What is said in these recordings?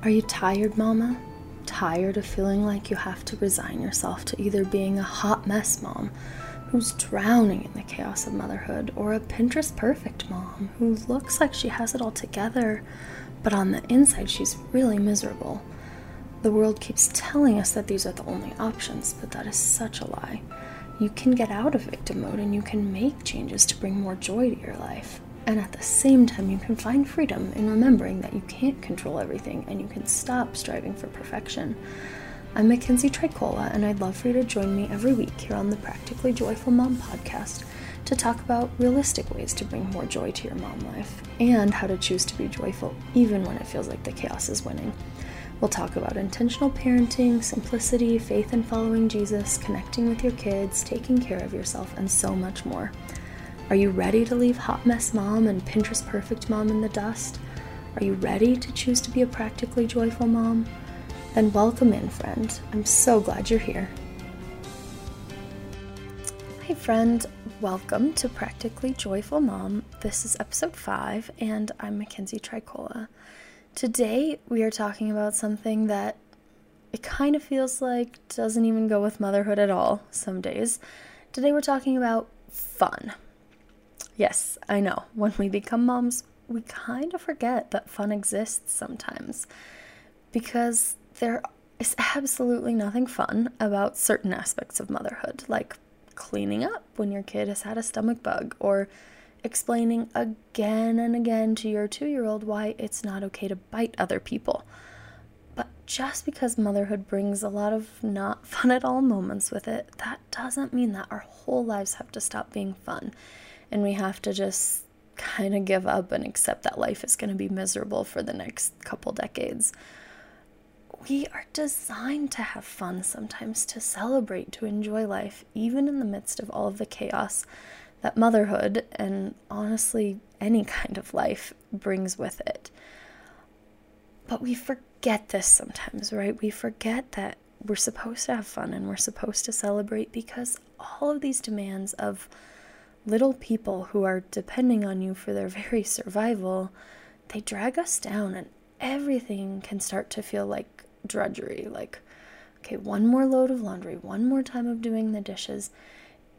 Are you tired, Mama? Tired of feeling like you have to resign yourself to either being a hot mess mom who's drowning in the chaos of motherhood, or a Pinterest perfect mom who looks like she has it all together, but on the inside she's really miserable? The world keeps telling us that these are the only options, but that is such a lie. You can get out of victim mode and you can make changes to bring more joy to your life. And at the same time, you can find freedom in remembering that you can't control everything and you can stop striving for perfection. I'm Mackenzie Tricola, and I'd love for you to join me every week here on the Practically Joyful Mom podcast to talk about realistic ways to bring more joy to your mom life and how to choose to be joyful even when it feels like the chaos is winning. We'll talk about intentional parenting, simplicity, faith in following Jesus, connecting with your kids, taking care of yourself, and so much more. Are you ready to leave hot mess mom and Pinterest perfect mom in the dust? Are you ready to choose to be a practically joyful mom? Then welcome in, friend. I'm so glad you're here. Hey, friend. Welcome to Practically Joyful Mom. This is episode 5, and I'm Mackenzie Tricola. Today, we are talking about something that it kind of feels like doesn't even go with motherhood at all some days. Today, we're talking about fun. Yes, I know. When we become moms, we kind of forget that fun exists sometimes because there is absolutely nothing fun about certain aspects of motherhood, like cleaning up when your kid has had a stomach bug, or explaining again and again to your two year old why it's not okay to bite other people. But just because motherhood brings a lot of not fun at all moments with it, that doesn't mean that our whole lives have to stop being fun and we have to just kind of give up and accept that life is going to be miserable for the next couple decades we are designed to have fun sometimes, to celebrate, to enjoy life, even in the midst of all of the chaos that motherhood and honestly any kind of life brings with it. But we forget this sometimes, right? We forget that we're supposed to have fun and we're supposed to celebrate because all of these demands of little people who are depending on you for their very survival, they drag us down and everything can start to feel like drudgery. Like, okay, one more load of laundry, one more time of doing the dishes.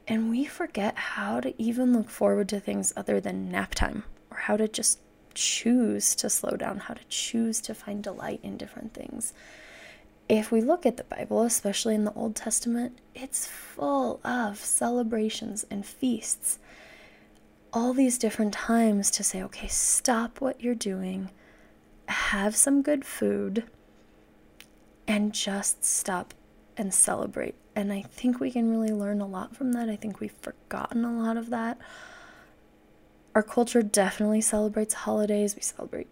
And we forget how to even look forward to things other than nap time or how to just choose to slow down, how to choose to find delight in different things. If we look at the Bible, especially in the Old Testament, it's full of celebrations and feasts. All these different times to say, okay, stop what you're doing, have some good food, and just stop and celebrate. And I think we can really learn a lot from that. I think we've forgotten a lot of that. Our culture definitely celebrates holidays. We celebrate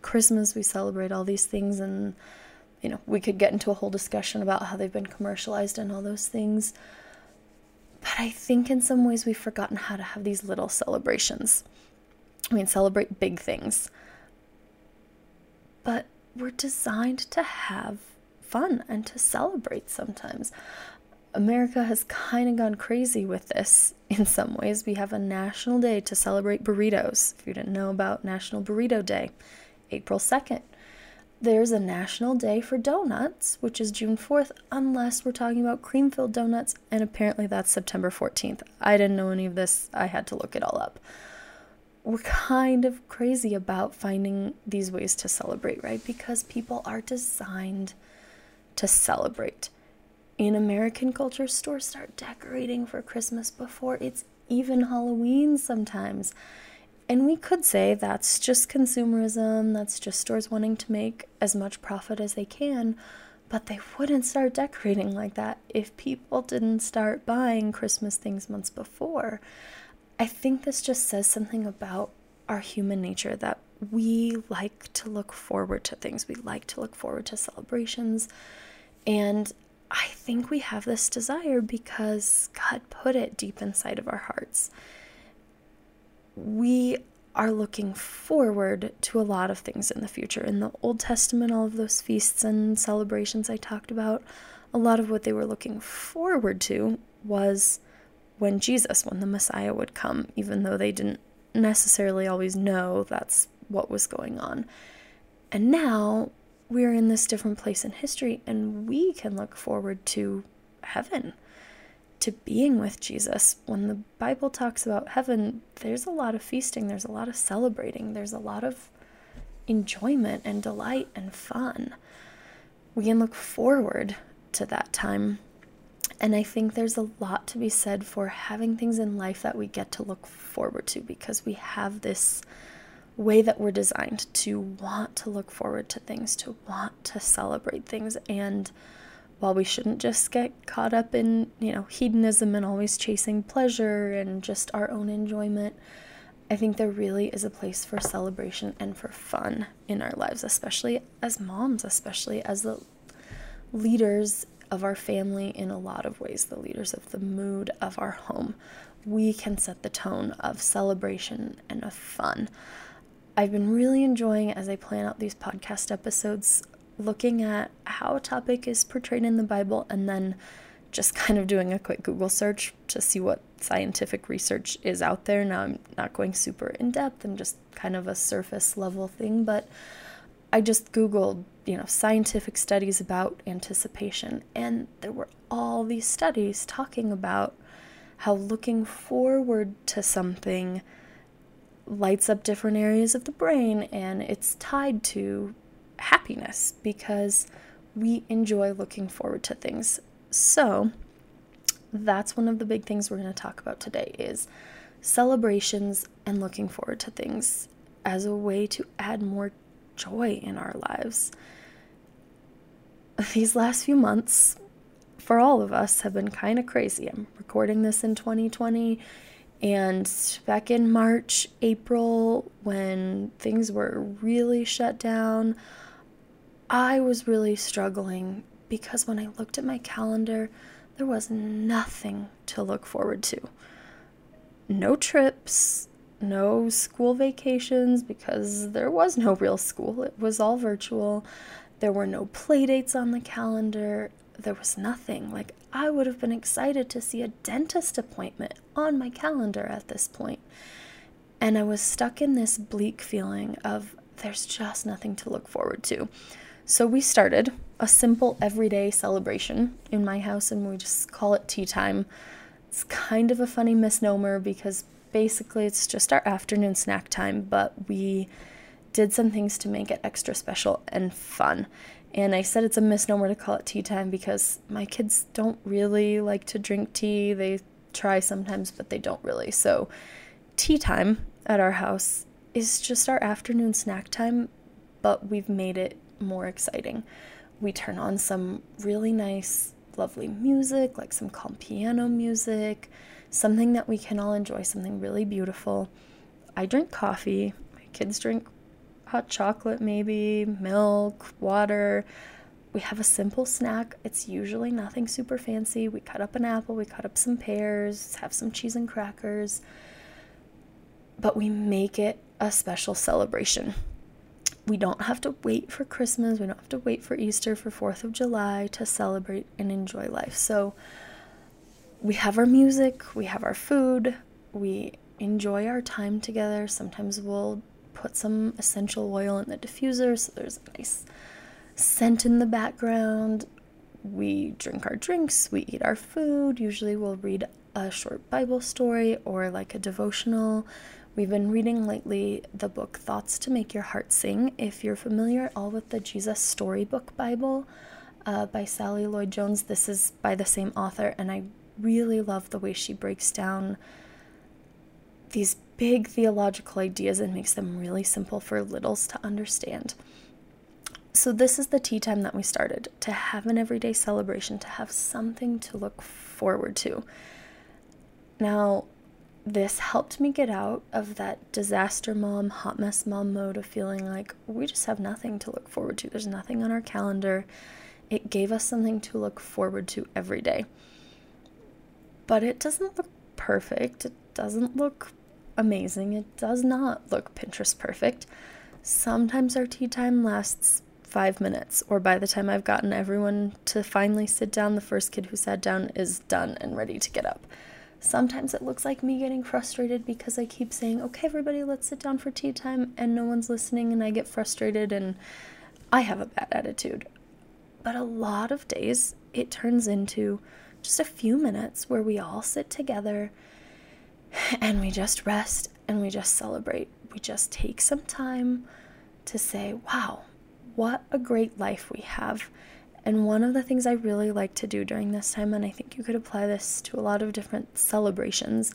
Christmas, we celebrate all these things and you know, we could get into a whole discussion about how they've been commercialized and all those things. But I think in some ways we've forgotten how to have these little celebrations. I mean, celebrate big things. But we're designed to have fun and to celebrate sometimes. America has kind of gone crazy with this in some ways. We have a national day to celebrate burritos. If you didn't know about National Burrito Day, April 2nd. There's a national day for donuts, which is June 4th, unless we're talking about cream filled donuts, and apparently that's September 14th. I didn't know any of this, I had to look it all up. We're kind of crazy about finding these ways to celebrate, right? Because people are designed to celebrate. In American culture, stores start decorating for Christmas before it's even Halloween sometimes. And we could say that's just consumerism, that's just stores wanting to make as much profit as they can, but they wouldn't start decorating like that if people didn't start buying Christmas things months before. I think this just says something about our human nature that we like to look forward to things. We like to look forward to celebrations. And I think we have this desire because God put it deep inside of our hearts. We are looking forward to a lot of things in the future. In the Old Testament, all of those feasts and celebrations I talked about, a lot of what they were looking forward to was when Jesus, when the Messiah would come, even though they didn't necessarily always know that's what was going on. And now we're in this different place in history and we can look forward to heaven, to being with Jesus. When the Bible talks about heaven, there's a lot of feasting, there's a lot of celebrating, there's a lot of enjoyment and delight and fun. We can look forward to that time. And I think there's a lot to be said for having things in life that we get to look forward to because we have this way that we're designed to want to look forward to things, to want to celebrate things. And while we shouldn't just get caught up in, you know, hedonism and always chasing pleasure and just our own enjoyment, I think there really is a place for celebration and for fun in our lives, especially as moms, especially as the leaders of our family in a lot of ways, the leaders of the mood of our home. We can set the tone of celebration and of fun. I've been really enjoying as I plan out these podcast episodes looking at how a topic is portrayed in the Bible and then just kind of doing a quick Google search to see what scientific research is out there. Now, I'm not going super in depth, I'm just kind of a surface level thing, but I just Googled, you know, scientific studies about anticipation, and there were all these studies talking about how looking forward to something lights up different areas of the brain and it's tied to happiness because we enjoy looking forward to things. So, that's one of the big things we're going to talk about today is celebrations and looking forward to things as a way to add more joy in our lives. These last few months for all of us have been kind of crazy. I'm recording this in 2020 and back in March, April, when things were really shut down, I was really struggling because when I looked at my calendar, there was nothing to look forward to. No trips, no school vacations because there was no real school, it was all virtual. There were no play dates on the calendar there was nothing. Like, I would have been excited to see a dentist appointment on my calendar at this point. And I was stuck in this bleak feeling of there's just nothing to look forward to. So we started a simple everyday celebration in my house, and we just call it tea time. It's kind of a funny misnomer because basically it's just our afternoon snack time, but we did some things to make it extra special and fun. And I said it's a misnomer to call it tea time because my kids don't really like to drink tea. They try sometimes, but they don't really. So, tea time at our house is just our afternoon snack time, but we've made it more exciting. We turn on some really nice, lovely music, like some calm piano music, something that we can all enjoy, something really beautiful. I drink coffee, my kids drink hot chocolate, maybe, milk, water. We have a simple snack. It's usually nothing super fancy. We cut up an apple, we cut up some pears, have some cheese and crackers, but we make it a special celebration. We don't have to wait for Christmas, we don't have to wait for Easter, for 4th of July to celebrate and enjoy life. So we have our music, we have our food, we enjoy our time together. Sometimes we'll put some essential oil in the diffuser so there's a nice scent in the background. We drink our drinks, we eat our food. Usually, we'll read a short Bible story or like a devotional. We've been reading lately the book Thoughts to Make Your Heart Sing. If you're familiar at all with the Jesus Storybook Bible uh, by Sally Lloyd Jones, this is by the same author, and I really love the way she breaks down these big theological ideas and makes them really simple for littles to understand. So, this is the tea time that we started to have an everyday celebration, to have something to look forward to. Now, this helped me get out of that disaster mom, hot mess mom mode of feeling like we just have nothing to look forward to. There's nothing on our calendar. It gave us something to look forward to every day. But it doesn't look perfect. It doesn't look amazing. It does not look Pinterest perfect. Sometimes our tea time lasts five minutes, or by the time I've gotten everyone to finally sit down, the first kid who sat down is done and ready to get up. Sometimes it looks like me getting frustrated because I keep saying, okay, everybody, let's sit down for tea time, and no one's listening, and I get frustrated and I have a bad attitude. But a lot of days, it turns into just a few minutes where we all sit together and we just rest and we just celebrate. We just take some time to say, wow, what a great life we have. And one of the things I really like to do during this time, and I think you could apply this to a lot of different celebrations,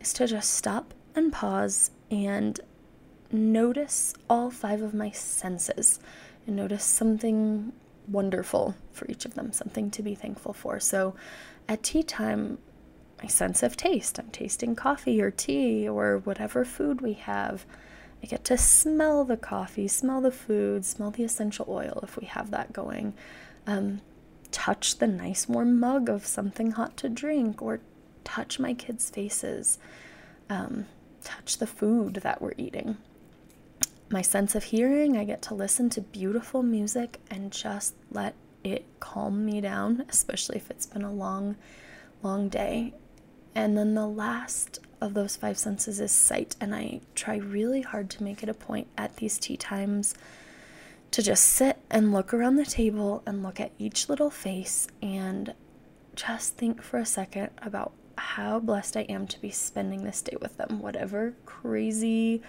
is to just stop and pause and notice all five of my senses and notice something wonderful for each of them, something to be thankful for. So at tea time, my sense of taste, I'm tasting coffee or tea or whatever food we have. I get to smell the coffee, smell the food, smell the essential oil if we have that going. Um, touch the nice warm mug of something hot to drink or touch my kids' faces. Um, touch the food that we're eating my sense of hearing, I get to listen to beautiful music and just let it calm me down, especially if it's been a long, long day. And then the last of those five senses is sight, and I try really hard to make it a point at these tea times to just sit and look around the table and look at each little face and just think for a second about how blessed I am to be spending this day with them, whatever crazy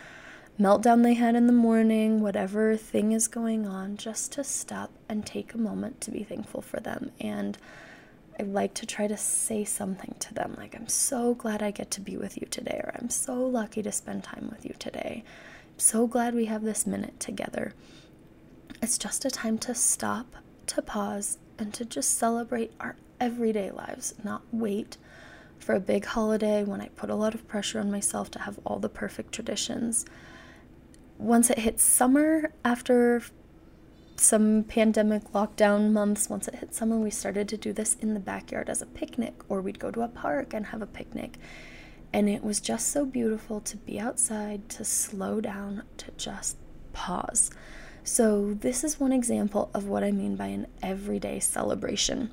meltdown they had in the morning, whatever thing is going on, just to stop and take a moment to be thankful for them. And I like to try to say something to them like, I'm so glad I get to be with you today, or I'm so lucky to spend time with you today. I'm so glad we have this minute together. It's just a time to stop, to pause, and to just celebrate our everyday lives, not wait for a big holiday when I put a lot of pressure on myself to have all the perfect traditions once it hits summer, after some pandemic lockdown months, once it hit summer, we started to do this in the backyard as a picnic, or we'd go to a park and have a picnic. And it was just so beautiful to be outside, to slow down, to just pause. So, this is one example of what I mean by an everyday celebration.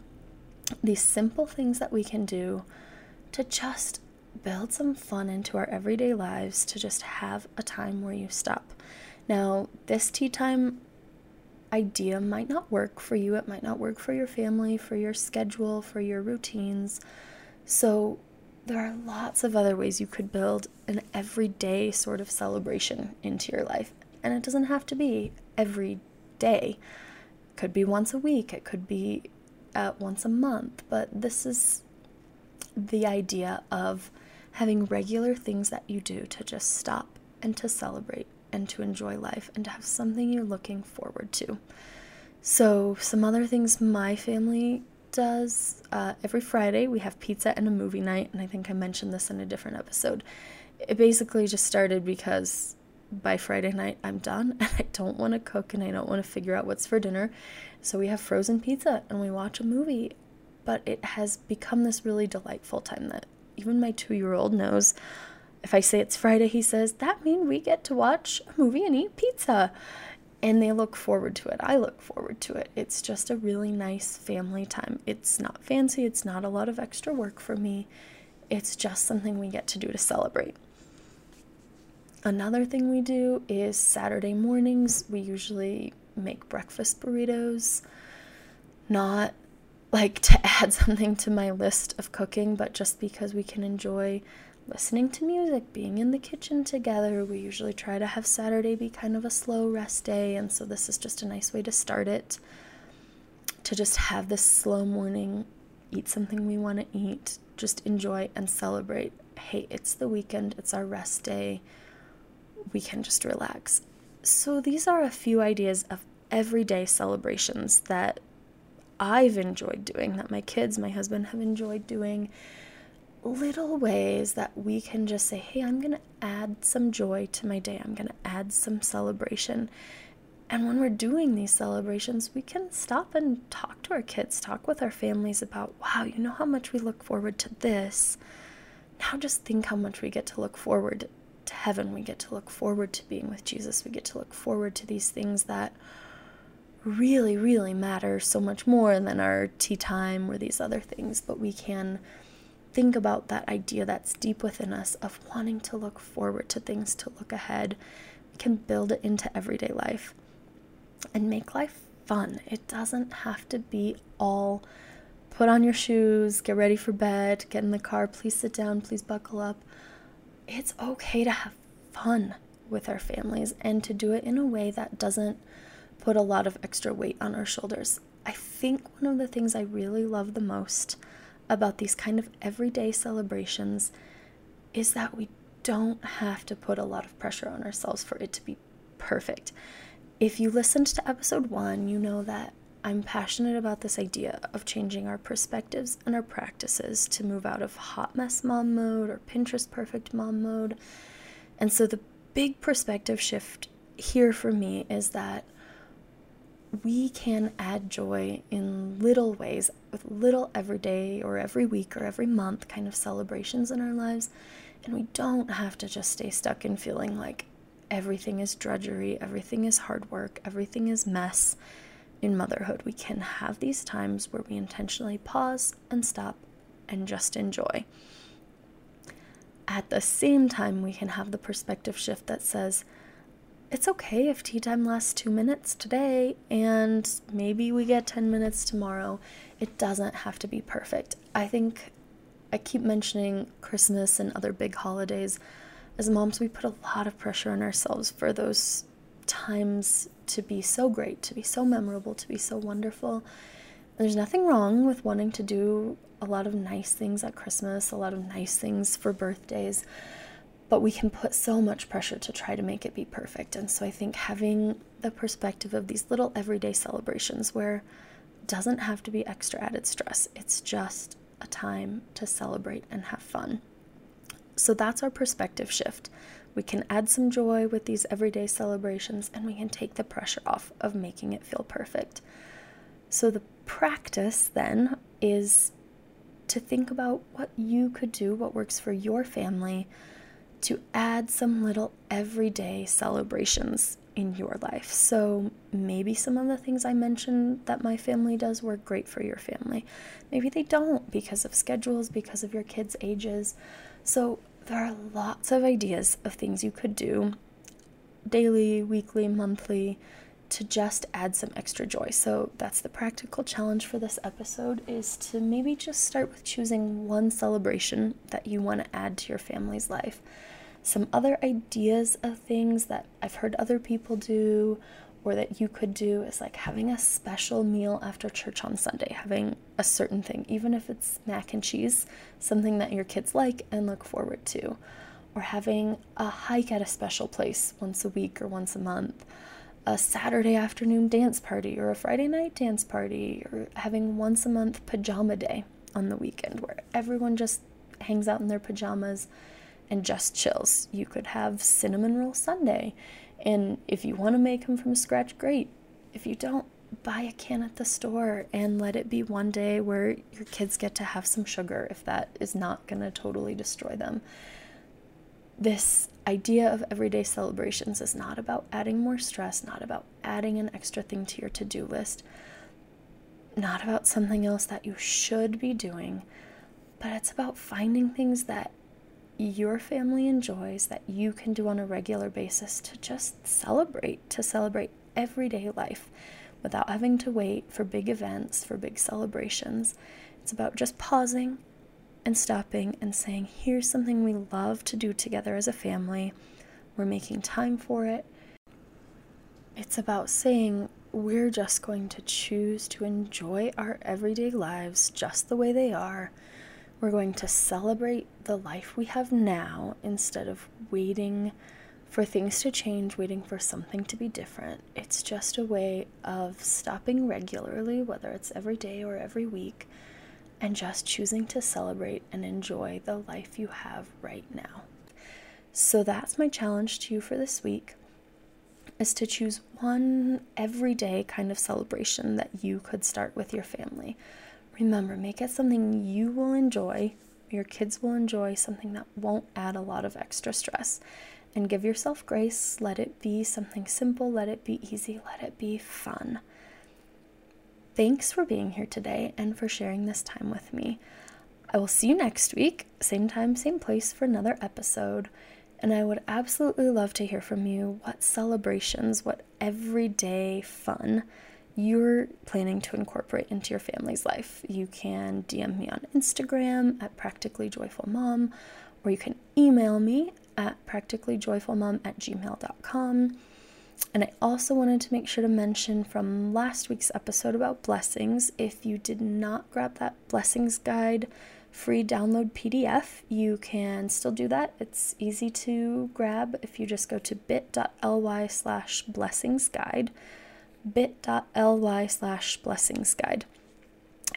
These simple things that we can do to just build some fun into our everyday lives to just have a time where you stop. Now, this tea time idea might not work for you, it might not work for your family, for your schedule, for your routines. So, there are lots of other ways you could build an everyday sort of celebration into your life. And it doesn't have to be every day. Could be once a week, it could be uh, once a month, but this is the idea of having regular things that you do to just stop and to celebrate and to enjoy life and to have something you're looking forward to. So, some other things my family does uh, every Friday, we have pizza and a movie night, and I think I mentioned this in a different episode. It basically just started because by Friday night I'm done and I don't want to cook and I don't want to figure out what's for dinner. So we have frozen pizza and we watch a movie. But it has become this really delightful time that even my two year old knows if I say it's Friday, he says, that means we get to watch a movie and eat pizza. And they look forward to it. I look forward to it. It's just a really nice family time. It's not fancy, it's not a lot of extra work for me. It's just something we get to do to celebrate. Another thing we do is Saturday mornings, we usually make breakfast burritos. Not like to add something to my list of cooking, but just because we can enjoy listening to music, being in the kitchen together. We usually try to have Saturday be kind of a slow rest day, and so this is just a nice way to start it. To just have this slow morning, eat something we want to eat, just enjoy and celebrate. Hey, it's the weekend, it's our rest day. We can just relax. So, these are a few ideas of everyday celebrations that I've enjoyed doing, that my kids, my husband have enjoyed doing little ways that we can just say, hey, I'm going to add some joy to my day. I'm going to add some celebration. And when we're doing these celebrations, we can stop and talk to our kids, talk with our families about, wow, you know how much we look forward to this. Now just think how much we get to look forward to heaven. We get to look forward to being with Jesus. We get to look forward to these things that really, really matter so much more than our tea time or these other things. But we can think about that idea that's deep within us of wanting to look forward to things, to look ahead, we can build it into everyday life. and make life fun. It doesn't have to be all put on your shoes, get ready for bed, get in the car, please sit down, please buckle up. It's okay to have fun with our families and to do it in a way that doesn't put a lot of extra weight on our shoulders. I think one of the things I really love the most about these kind of everyday celebrations is that we don't have to put a lot of pressure on ourselves for it to be perfect. If you listened to episode one, you know that I'm passionate about this idea of changing our perspectives and our practices to move out of hot mess mom mode or Pinterest perfect mom mode. And so the big perspective shift here for me is that we can add joy in little ways with little everyday or every week or every month kind of celebrations in our lives. And we don't have to just stay stuck in feeling like everything is drudgery, everything is hard work, everything is mess in motherhood. We can have these times where we intentionally pause and stop and just enjoy. At the same time, we can have the perspective shift that says, it's okay if tea time lasts two minutes today and maybe we get 10 minutes tomorrow. It doesn't have to be perfect. I think I keep mentioning Christmas and other big holidays. As moms, we put a lot of pressure on ourselves for those times to be so great, to be so memorable, to be so wonderful. There's nothing wrong with wanting to do a lot of nice things at Christmas, a lot of nice things for birthdays but we can put so much pressure to try to make it be perfect. And so I think having the perspective of these little everyday celebrations where it doesn't have to be extra added stress, it's just a time to celebrate and have fun. So that's our perspective shift. We can add some joy with these everyday celebrations and we can take the pressure off of making it feel perfect. So the practice then is to think about what you could do, what works for your family to add some little everyday celebrations in your life. So maybe some of the things I mentioned that my family does work great for your family. Maybe they don't because of schedules, because of your kids' ages. So there are lots of ideas of things you could do daily, weekly, monthly to just add some extra joy. So that's the practical challenge for this episode is to maybe just start with choosing one celebration that you want to add to your family's life. Some other ideas of things that I've heard other people do or that you could do is like having a special meal after church on Sunday, having a certain thing, even if it's mac and cheese, something that your kids like and look forward to, or having a hike at a special place once a week or once a month a Saturday afternoon dance party or a Friday night dance party or having once a month pajama day on the weekend where everyone just hangs out in their pajamas and just chills. You could have cinnamon roll Sunday and if you want to make them from scratch great. If you don't, buy a can at the store and let it be one day where your kids get to have some sugar if that is not going to totally destroy them. This idea of everyday celebrations is not about adding more stress, not about adding an extra thing to your to do list, not about something else that you should be doing, but it's about finding things that your family enjoys that you can do on a regular basis to just celebrate, to celebrate everyday life without having to wait for big events, for big celebrations. It's about just pausing and stopping and saying, here's something we love to do together as a family. We're making time for it. It's about saying, we're just going to choose to enjoy our everyday lives just the way they are. We're going to celebrate the life we have now instead of waiting for things to change, waiting for something to be different. It's just a way of stopping regularly, whether it's every day or every week, and just choosing to celebrate and enjoy the life you have right now. So that's my challenge to you for this week is to choose one everyday kind of celebration that you could start with your family. Remember, make it something you will enjoy, your kids will enjoy, something that won't add a lot of extra stress. And give yourself grace. Let it be something simple, let it be easy, let it be fun. Thanks for being here today and for sharing this time with me. I will see you next week, same time, same place for another episode. And I would absolutely love to hear from you what celebrations, what everyday fun you're planning to incorporate into your family's life. You can DM me on Instagram at Practically Joyful Mom, or you can email me at practicallyjoyfulmom at gmail.com. And I also wanted to make sure to mention from last week's episode about blessings if you did not grab that blessings guide free download PDF, you can still do that. It's easy to grab if you just go to bit.ly slash blessings guide bit.ly slash blessings guide.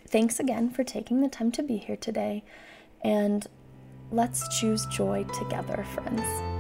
Thanks again for taking the time to be here today, and let's choose joy together, friends.